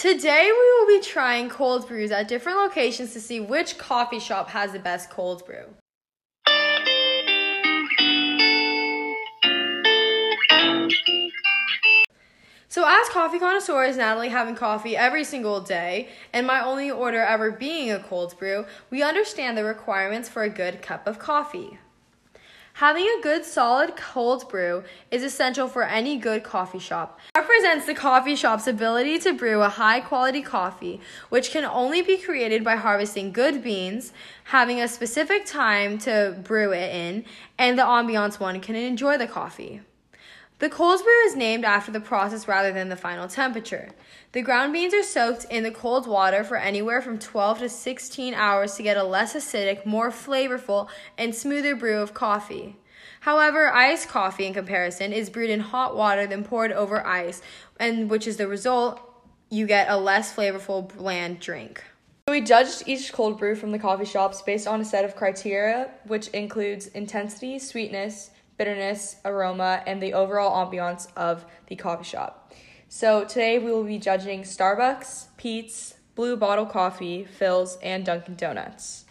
Today we will be trying cold brews at different locations to see which coffee shop has the best cold brew. So, as coffee connoisseurs, Natalie having coffee every single day, and my only order ever being a cold brew, we understand the requirements for a good cup of coffee. Having a good solid cold brew is essential for any good coffee shop. It represents the coffee shop's ability to brew a high quality coffee, which can only be created by harvesting good beans, having a specific time to brew it in, and the ambiance one can enjoy the coffee. The cold brew is named after the process rather than the final temperature. The ground beans are soaked in the cold water for anywhere from 12 to 16 hours to get a less acidic, more flavorful, and smoother brew of coffee. However, iced coffee in comparison is brewed in hot water then poured over ice, and which is the result you get a less flavorful bland drink. So we judged each cold brew from the coffee shops based on a set of criteria, which includes intensity, sweetness, bitterness, aroma, and the overall ambiance of the coffee shop. So today we will be judging Starbucks, Peet's, Blue Bottle Coffee, Philz, and Dunkin' Donuts.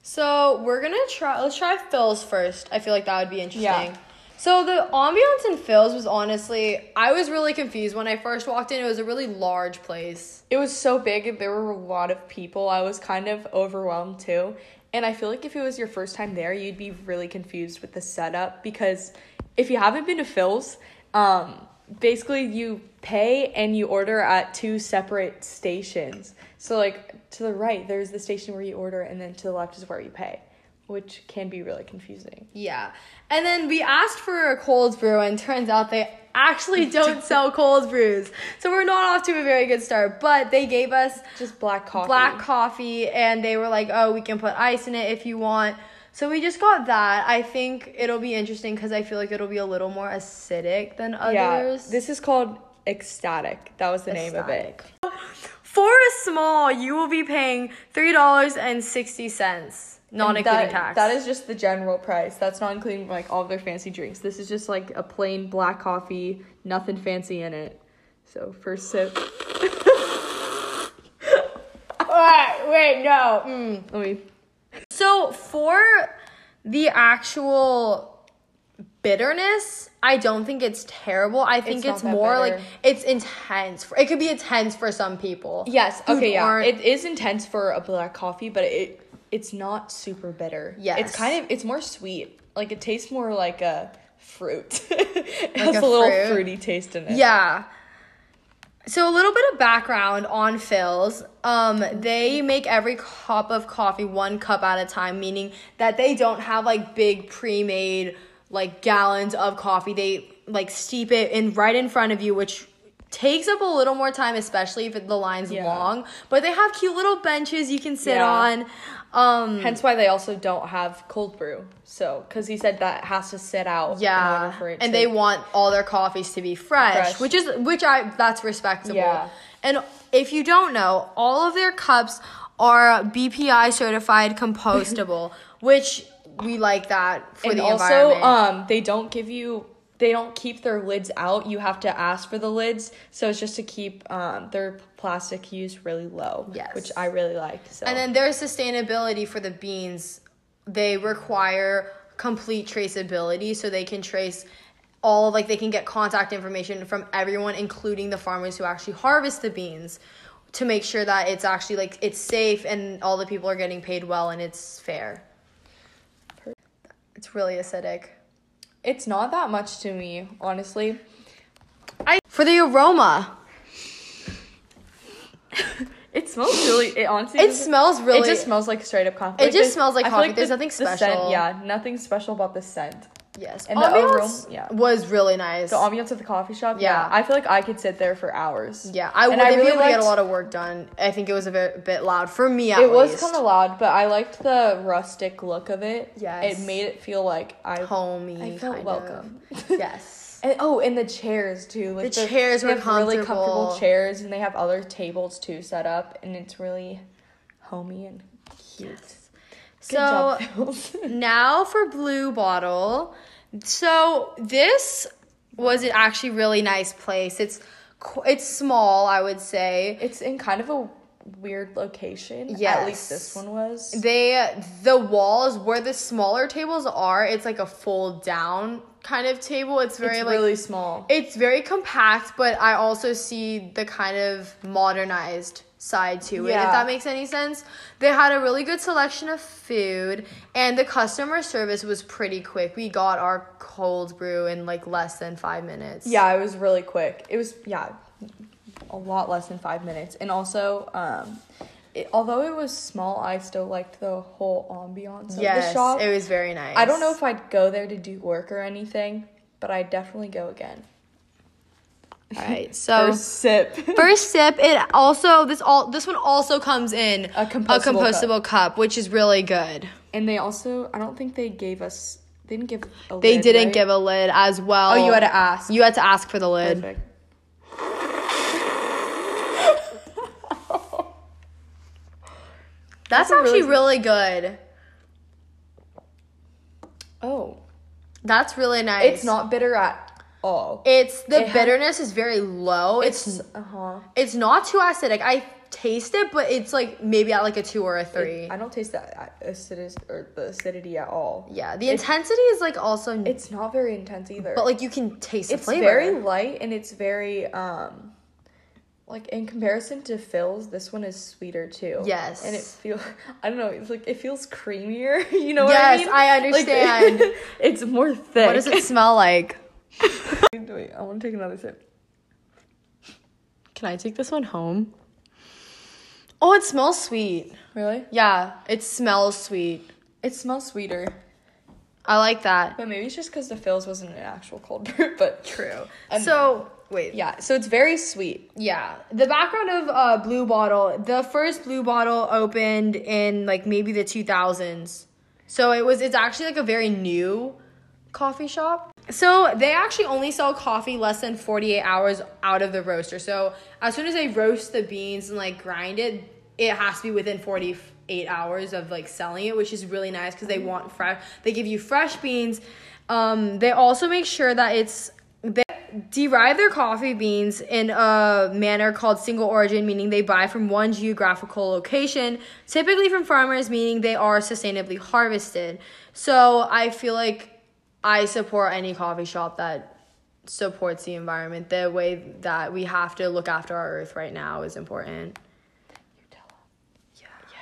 So we're gonna try. Let's try Philz first. I feel like that would be interesting. Yeah. So the ambiance in Philz was honestly, I was really confused when I first walked in. It was a really large place. It was so big and there were a lot of people. I was kind of overwhelmed too. And I feel like if it was your first time there, you'd be really confused with the setup because if you haven't been to Philz, um, basically you pay and you order at two separate stations. So like to the right, there's the station where you order, and then to the left is where you pay, which can be really confusing. Yeah. And then we asked for a cold brew, and turns out they actually don't sell cold brews. So we're not off to a very good start, but they gave us just black coffee. Black coffee, and they were like, oh, we can put ice in it if you want. So we just got that. I think it'll be interesting because I feel like it'll be a little more acidic than others. Yeah, this is called Ecstatic. That was the Ecstatic. name of it. For a small, you will be paying $3.60 not And including that, tax. That is just the general price. That's not including like all of their fancy drinks. This is just like a plain black coffee, nothing fancy in it. So first sip. wait, wait, no. Mm. Let me. So for the actual bitterness, I don't think it's terrible. I think It's it's, more like it's intense. For, it could be intense for some people. Yes. Okay. Yeah. It is intense for a black coffee, but it it's not super bitter. Yes. It's kind of it's more sweet. Like it tastes more like a fruit. it has a a, little fruit? fruity taste in it. Yeah. So a little bit of background on Philz. Um, they make every cup of coffee one cup at a time, meaning that they don't have like big pre-made like gallons of coffee. They like steep it in right in front of you, which takes up a little more time, especially if the line's Yeah. long. But they have cute little benches you can sit Yeah. on. Um, Hence why they also don't have cold brew. So, because he said that has to sit out. in order Yeah, for it and to- they want all their coffees to be fresh, Fresh. which is which I that's respectable. Yeah. And if you don't know, all of their cups are BPI certified compostable, which we like that for and the also environment. um they don't give you they don't keep their lids out you have to ask for the lids so it's just to keep um their plastic use really low Yes. which i really like so and then their sustainability for the beans, they require complete traceability, so they can trace all like they can get contact information from everyone, including the farmers who actually harvest the beans, to make sure that it's actually like it's safe and all the people are getting paid well and it's fair. It's really acidic. It's not that much to me honestly I for the aroma. it smells really it honestly It smells really. it just smells like straight up coffee It Like, just smells like coffee. There's the- nothing the scent- special. yeah nothing special about the scent yes. and the aroma- yeah. was really nice. the ambiance of the coffee shop Yeah. yeah, i feel like i could sit there for hours Yeah, I would I be really able to get a lot of work done. I think it was a bit, bit loud for me. It was kind of loud, but I liked the rustic look of it. Yes. It made it feel like I homey. I felt welcome. Of. yes. And oh, and the chairs too. Like The chairs were have really comfortable. comfortable chairs, and they have other tables too set up, and it's really homey and cute. Good So job, now for Blue Bottle. So this was an actually really nice place. It's it's small, I would say. It's in kind of a weird location. Yes. At least this one was. They the walls where the smaller tables are, it's like a fold down kind of table. It's very it's like really small. it's very compact, but I also see the kind of modernized side to it, if that makes any sense. They had a really good selection of food, and the customer service was pretty quick. We got our cold brew in like less than five minutes. Yeah, it was really quick. It was yeah, a lot less than five minutes. And also, um, it, although it was small, I still liked the whole ambiance of the Yes, shop. it was very nice. I don't know if I'd go there to do work or anything, but I'd definitely go again. All right, so First sip. First sip, it also this all this one also comes in A compostable compostable cup. which is really good. and they also, I don't think they gave us. They didn't give. A They lid, didn't right? give a lid as well. Oh, you had to ask. You had to ask for the lid. Perfect. That's, That's actually really really good. Oh, That's really nice. it's not bitter at all. It's the It has- bitterness is very low. It's It's uh huh. it's not too acidic. I taste it, but it's like maybe at like a two or a three. I don't taste that acidity or the acidity at all. yeah, the It's- intensity is like also, It's not very intense either. but like you can taste the flavor. it's very light and it's very um like in comparison to Philz, this one is sweeter too. Yes. And it feels I don't know, it's like it feels creamier. You know what I Yes, mean? I Like, understand. it's more thick. what does it smell like? Wait, I want to take another sip. Can I take this one home? Oh, it smells sweet. Really? Yeah, it smells sweet. It smells sweeter. I like that. But maybe it's just because the Philz wasn't an actual cold brew, but True. And- so wait. yeah, so it's very sweet. Yeah. The background of uh Blue Bottle, the first Blue Bottle opened in like maybe the 2000s. So it was it's actually like a very new coffee shop. So they actually only sell coffee less than 48 hours out of the roaster. So as soon as they roast the beans and like grind it, it has to be within 48 hours of like selling it, which is really nice because they want fresh. They give you fresh beans. Um, they also make sure that it's they derive their coffee beans in a manner called single origin, meaning they buy from one geographical location, typically from farmers, meaning they are sustainably harvested. So I feel like I support any coffee shop that supports the environment. The way that we have to look after our earth right now is important. Yeah. yeah.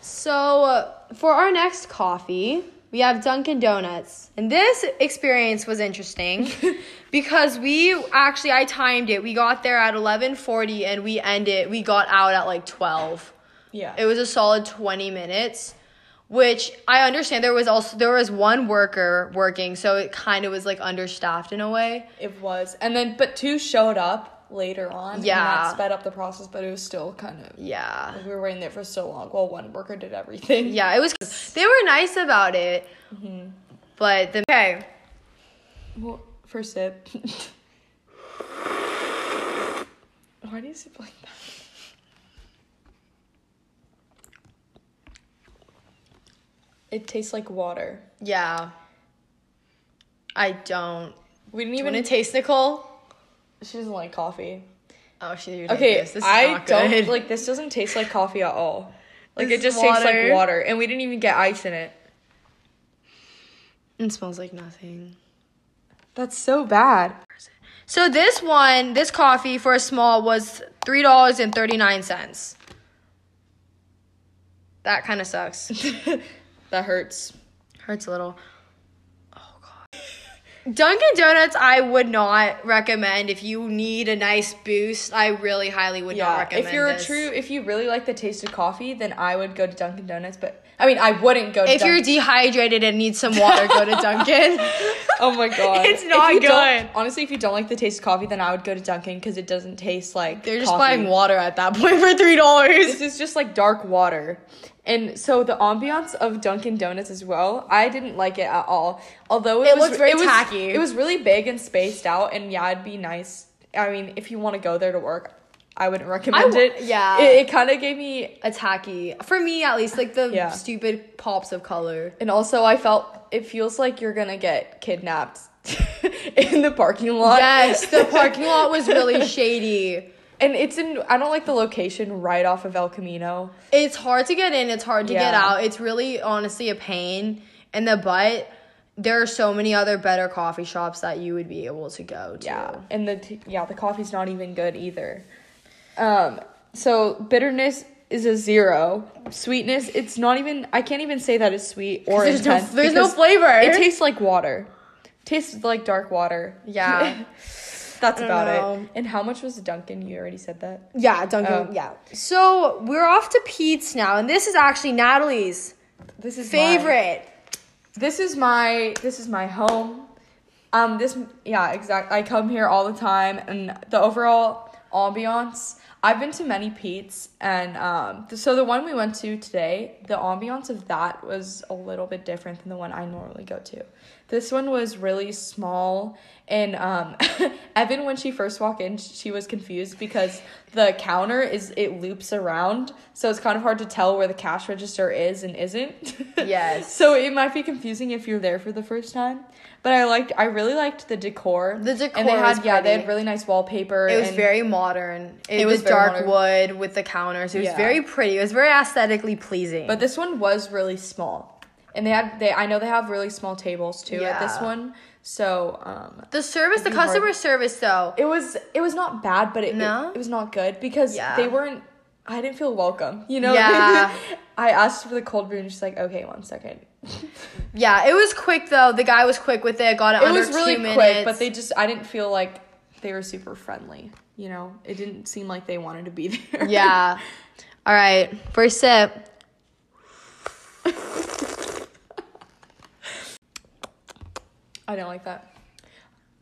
So, uh, for our next coffee, we have Dunkin' Donuts. And this experience was interesting because we actually I timed it. We got there at 11:40 and we ended we got out at like 12. Yeah. It was a solid 20 minutes, which I understand there was also there was one worker working, so it kind of was like understaffed in a way. It was. And then, but two showed up later on. And Yeah. that sped up the process, but it was still kind of. Yeah. We were waiting there for so long while one worker did everything. Yeah, it was they were nice about it. Mm-hmm. But the okay. Well, first sip. Why do you sip like that? It tastes like water. Yeah. I don't. We didn't even. want to taste Nicole? she doesn't like coffee. Oh, she. Okay, This. This is I don't like. This doesn't taste like coffee at all. Like This it just is tastes like water. water, and we didn't even get ice in it. It smells like nothing. That's so bad. So this one, this coffee for a small was three dollars and thirty nine cents. That kind of sucks. that hurts. Hurts a little. Oh god. Dunkin' Donuts, I would not recommend if you need a nice boost. I really highly would not Yeah, recommend. if you're this. a true, if you really like the taste of coffee, then I would go to Dunkin' Donuts. But I mean, I wouldn't go. to if you're dehydrated and need some water, go to Dunkin'. oh my god, It's not good. Honestly, if you don't like the taste of coffee, then I would go to Dunkin' because it doesn't taste like They're just coffee. buying water at that point for three dollars. This is just like dark water. And so the ambiance of Dunkin' Donuts as well, I didn't like it at all. Although it, It was looked very it was, tacky. It was really big and spaced out, and yeah, it'd be nice. I mean, if you want to go there to work, I wouldn't recommend w- it. yeah. it, it kind of gave me, A tacky for me at least, like the Yeah. stupid pops of color. and also I felt it feels like you're gonna get kidnapped. in the parking lot. Yes, the parking lot was really shady. and it's in. I don't like the location right off of El Camino. It's hard to get in, it's hard to get out. It's really honestly a pain in the butt. There are so many other better coffee shops that you would be able to go to. Yeah, and the t- yeah the coffee's not even good either. Um, so bitterness is a zero. Sweetness, it's not even. I can't even say that it's sweet or There's no, intense. there's no flavor. It tastes like water. Tastes like dark water. Yeah. That's about know. it. And how much was Dunkin'? You already said that. Yeah, Dunkin'. Oh. Yeah. So we're off to Peet's now, and this is actually Natalie's This is favorite. this is my this is my home. Um, this yeah, Exactly. I come here all the time, and the overall ambiance. I've been to many Peet's, and um, th- so the one we went to today, the ambiance of that was a little bit different than the one I normally go to. This one was really small, and um, Evan, when she first walked in, she was confused because the counter is it loops around, so it's kind of hard to tell where the cash register is and isn't. Yes. so it might be confusing if you're there for the first time. But I liked, I really liked the decor. The decor and they had yeah, they had really nice wallpaper. It was very modern. It, It was, was very dark wood with the counters. It was Yeah. very pretty. It was very aesthetically pleasing. But this one was really small, and they had they. I know they have really small tables too at this one. So um, the service, the It'd hard. customer service, though. it was it was not bad, but it No? it, it was not good because Yeah. they weren't. I didn't feel welcome. You know. Yeah. I asked for the cold brew, and she's like, "Okay, one second. Yeah, it was quick though. The guy was quick with it. Got it, It was really quick, minutes. but they just I didn't feel like they were super friendly. You know, it didn't seem like they wanted to be there. Yeah. All right. First sip. I don't like that.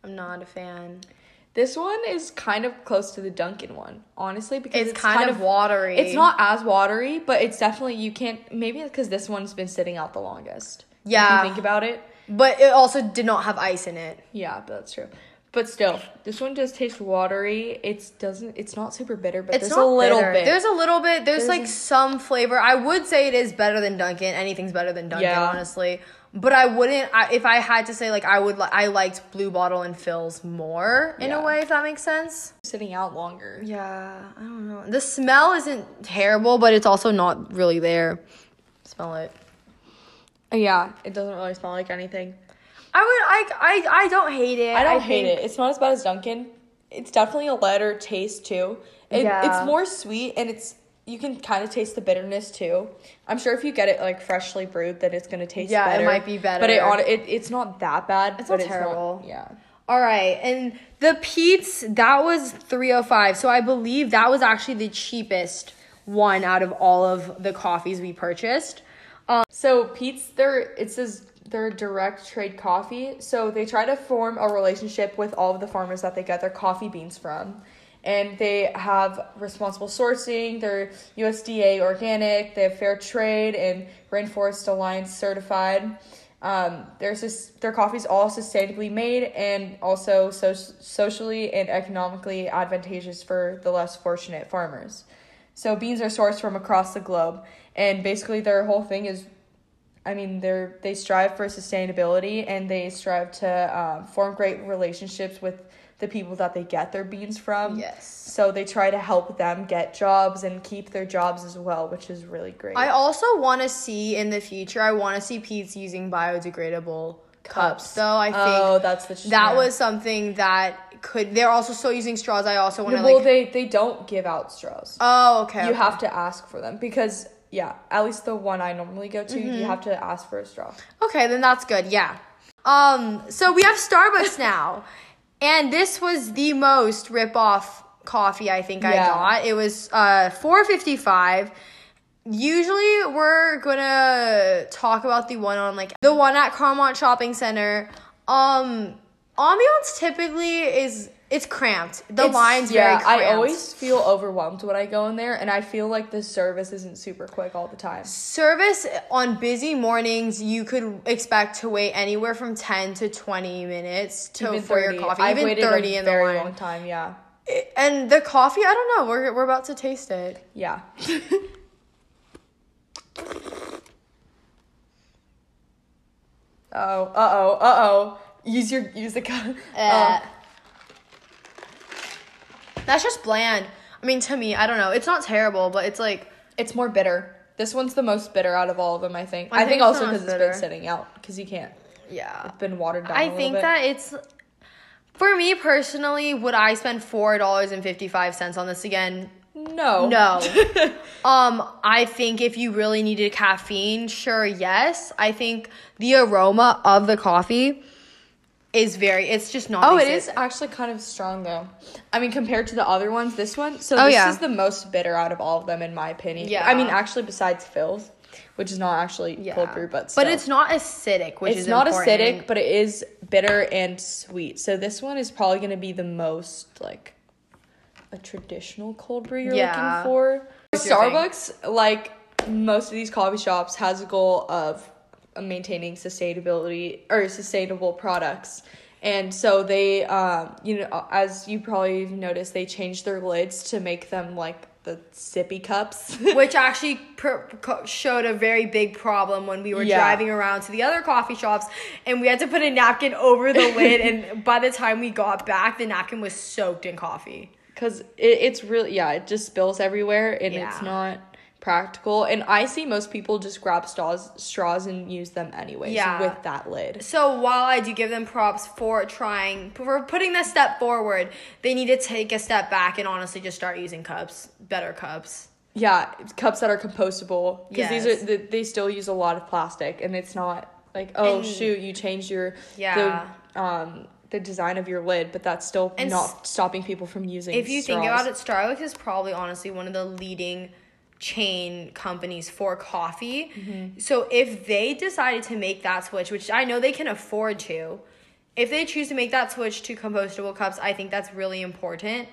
I'm not a fan. This one is kind of close to the Dunkin' one, honestly, because It's, kind, of watery. It's not as watery, but it's definitely you can't. Maybe it's because this one's been sitting out the longest. If Yeah. you think about it. but it also did not have ice in it. Yeah, but that's true. But still, this one does taste watery. It's doesn't. It's not super bitter, but It's there's a little bitter. bit. There's a little bit. There's, There's like a- some flavor. I would say it is better than Dunkin'. Anything's better than Dunkin', Yeah. honestly. But I wouldn't. I, if I had to say, like, I would. Li- I liked Blue Bottle and Philz more in Yeah. a way, if that makes sense. sitting out longer. Yeah, I don't know. The smell isn't terrible, but it's also not really there. Smell it. Yeah, it doesn't really smell like anything. I would. I. I. I don't hate it. I don't hate think- it. It's not as bad as Dunkin'. It's definitely a lighter taste too. It, Yeah. It's more sweet and it's you can kind of taste the bitterness too. I'm sure if you get it like freshly brewed, that it's gonna taste Yeah, it might be better. But it on it, it's not that bad. It's not terrible. yeah. All right, and the Peet's that was 305. So I believe that was actually the cheapest one out of all of the coffees we purchased. Um, So Peet's they're it says they're direct trade coffee. So they try to form a relationship with all of the farmers that they get their coffee beans from. And they have responsible sourcing, they're USDA organic, they have fair trade and Rainforest Alliance certified. Um, their, sus- their coffee's all sustainably made and also so- socially and economically advantageous for the less fortunate farmers. So beans are sourced from across the globe, and basically their whole thing is, I mean, they're they strive for sustainability and they strive to um, form great relationships with the people that they get their beans from. Yes. So they try to help them get jobs and keep their jobs as well, which is really great. I also want to see in the future. I want to see Peet's using biodegradable cups. Though I think oh, that's the that yeah. was something that could. They're also still using straws. I also want to well, like. they they don't give out straws. oh, okay. you okay. have to ask for them because yeah, at least the one I normally go to, Mm-hmm. you have to ask for a straw. Okay, then that's good. Yeah. Um. So we have Starbucks now, and this was the most rip off coffee I think I got. It was uh four fifty five. Usually we're gonna talk about the one on like the one at Carlmont Shopping Center. Um, ambiance typically is it's cramped. The It's- line's yeah, very cramped. I always feel overwhelmed when I go in there, and I feel like the service isn't super quick all the time. Service on busy mornings, you could expect to wait anywhere from 10 to 20 minutes to, Even for 30. your coffee. I've even waited 30 a in the line. long time. Yeah, And the coffee, I don't know. We're, we're about to taste it. yeah. oh, uh oh, uh oh. use your use the cup. Uh, Um, that's just bland. I mean, to me, I don't know. It's not terrible, but it's like it's more bitter. This one's the most bitter out of all of them, I think. I I, think think, it's also the because most it's bitter. been sitting out because you can't. yeah. It's been watered down. a I little think bit. that it's for me personally. Would I spend four dollars and fifty five cents on this again? no, No. Um, I think if you really needed caffeine, sure, yes. I think the aroma of the coffee is very. It's just not. Oh, it is actually kind of strong though. I mean, compared to the other ones, this one. So Oh, this yeah. is the most bitter out of all of them, in my opinion. Yeah. I mean, actually, besides Philz, which is not actually Yeah. cold brew, but still. but it's not acidic, which it's is not important. acidic, but it is bitter and sweet. So this one is probably going to be the most like a traditional cold brew you're Yeah. looking for. What's? Starbucks, like most of these coffee shops, has a goal of maintaining sustainability or sustainable products. And so they, um, you know, as you probably noticed, they changed their lids to make them like the sippy cups. which actually per- showed a very big problem when we were Yeah. driving around to the other coffee shops and we had to put a napkin over the lid and by the time we got back the napkin was soaked in coffee because it, it's really yeah it just spills everywhere and Yeah. it's not practical and i see most people just grab straws straws and use them anyways Yeah. with that lid so while i do give them props for trying for putting this step forward they need to take a step back and honestly just start using cups better cups yeah cups that are compostable because these are they, they still use a lot of plastic and it's not like oh And- shoot you changed your Yeah. the um the design of your lid but that's still And not stopping people from using if you think about it starbucks is probably honestly one of the leading chain companies for coffee Mm-hmm. so if they decided to make that switch which i know they can afford to if they choose to make that switch to compostable cups i think that's really important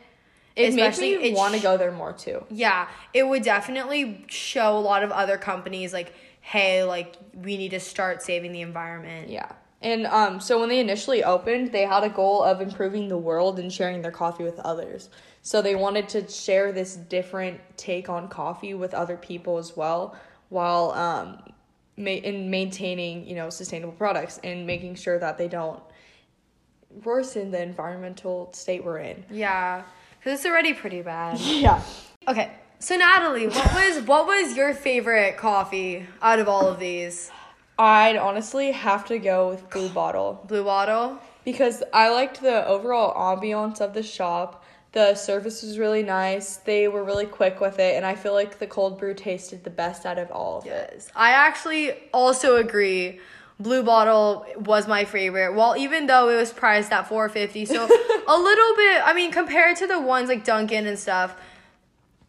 it makes me want to sh- go there more too yeah it would definitely show a lot of other companies like hey like we need to start saving the environment Yeah. And um, so when they initially opened, they had a goal of improving the world and sharing their coffee with others. So they wanted to share this different take on coffee with other people as well, while um, ma- in maintaining you know sustainable products and making sure that they don't worsen the environmental state we're in. yeah because it's already pretty bad Yeah. Okay, so Natalie, what was what was your favorite coffee out of all of these? I'd honestly have to go with Blue Bottle. Blue Bottle. because I liked the overall ambiance of the shop. The service was really nice. They were really quick with it, and I feel like the cold brew tasted the best out of all of it. Yes, I actually also agree. Blue Bottle was my favorite. Well, even though it was priced at four fifty, so a little bit. I mean, compared to the ones like Dunkin' and stuff,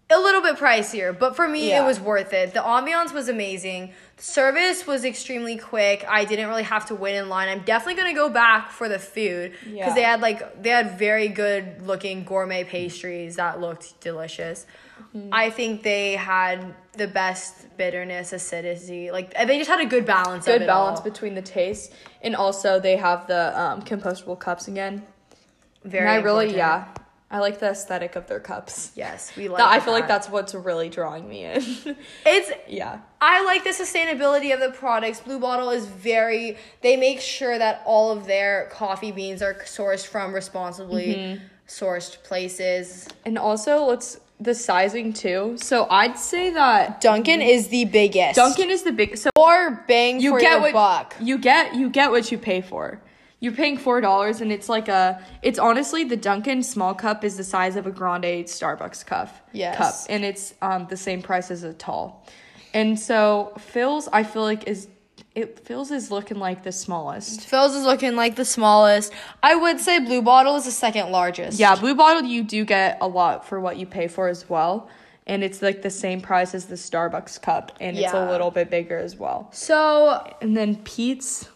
a little bit pricier. But for me, Yeah. it was worth it. The ambiance was amazing. The service was extremely quick. I didn't really have to wait in line. I'm definitely gonna go back for the food because Yeah. they had like they had very good looking gourmet pastries that looked delicious. Mm-hmm. I think they had the best bitterness, acidity. Like they just had a good balance. of Good balance all. between the taste, and also they have the um, compostable cups again. Very. and I really, yeah, I like the aesthetic of their cups. Yes, we like. That, I feel like that's what's really drawing me in. It's yeah. I like the sustainability of the products. Blue Bottle is very they make sure that all of their coffee beans are sourced from responsibly Mm-hmm. sourced places. And also, let's the sizing too. So I'd say that Dunkin' is the biggest. Dunkin' is the biggest. So or bang you for get your what buck. you get. You get what you pay for. You're paying four dollars, and it's like a. It's honestly the Dunkin' small cup is the size of a grande Starbucks cup. Yes. Cup, and it's um the same price as a tall, and so Philz I feel like is it Philz is looking like the smallest. Philz is looking like the smallest. I would say Blue Bottle is the second largest. Yeah, blue bottle you do get a lot for what you pay for as well. And it's like the same price as the Starbucks cup, and it's a little bit bigger as well. So And then Peet's,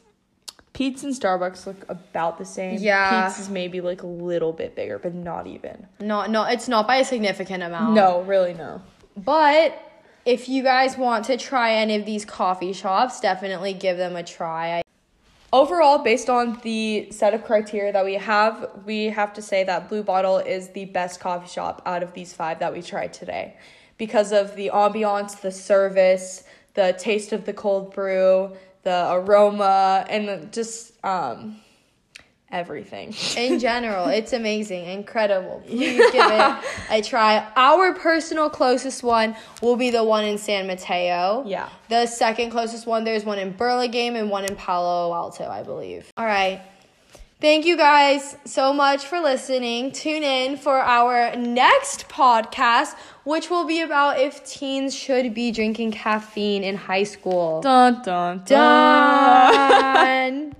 Peet's and Starbucks look about the same. Yeah. Peet's is maybe like a little bit bigger, but not even. no, no, it's not by a significant amount. No, really no. But if you guys want to try any of these coffee shops, definitely give them a try. Overall, based on the set of criteria that we have, we have to say that Blue Bottle is the best coffee shop out of these five that we tried today. Because of the ambiance, the service, the taste of the cold brew, the aroma, and just um, everything. in general. It's amazing, incredible. Please give it a try. Our personal closest one will be the one in San Mateo. Yeah. The second closest one, there's one in Burlingame and one in Palo Alto, I believe. All right. Thank you guys so much for listening. Tune in for our next podcast, which will be about if teens should be drinking caffeine in high school. Dun dun Done.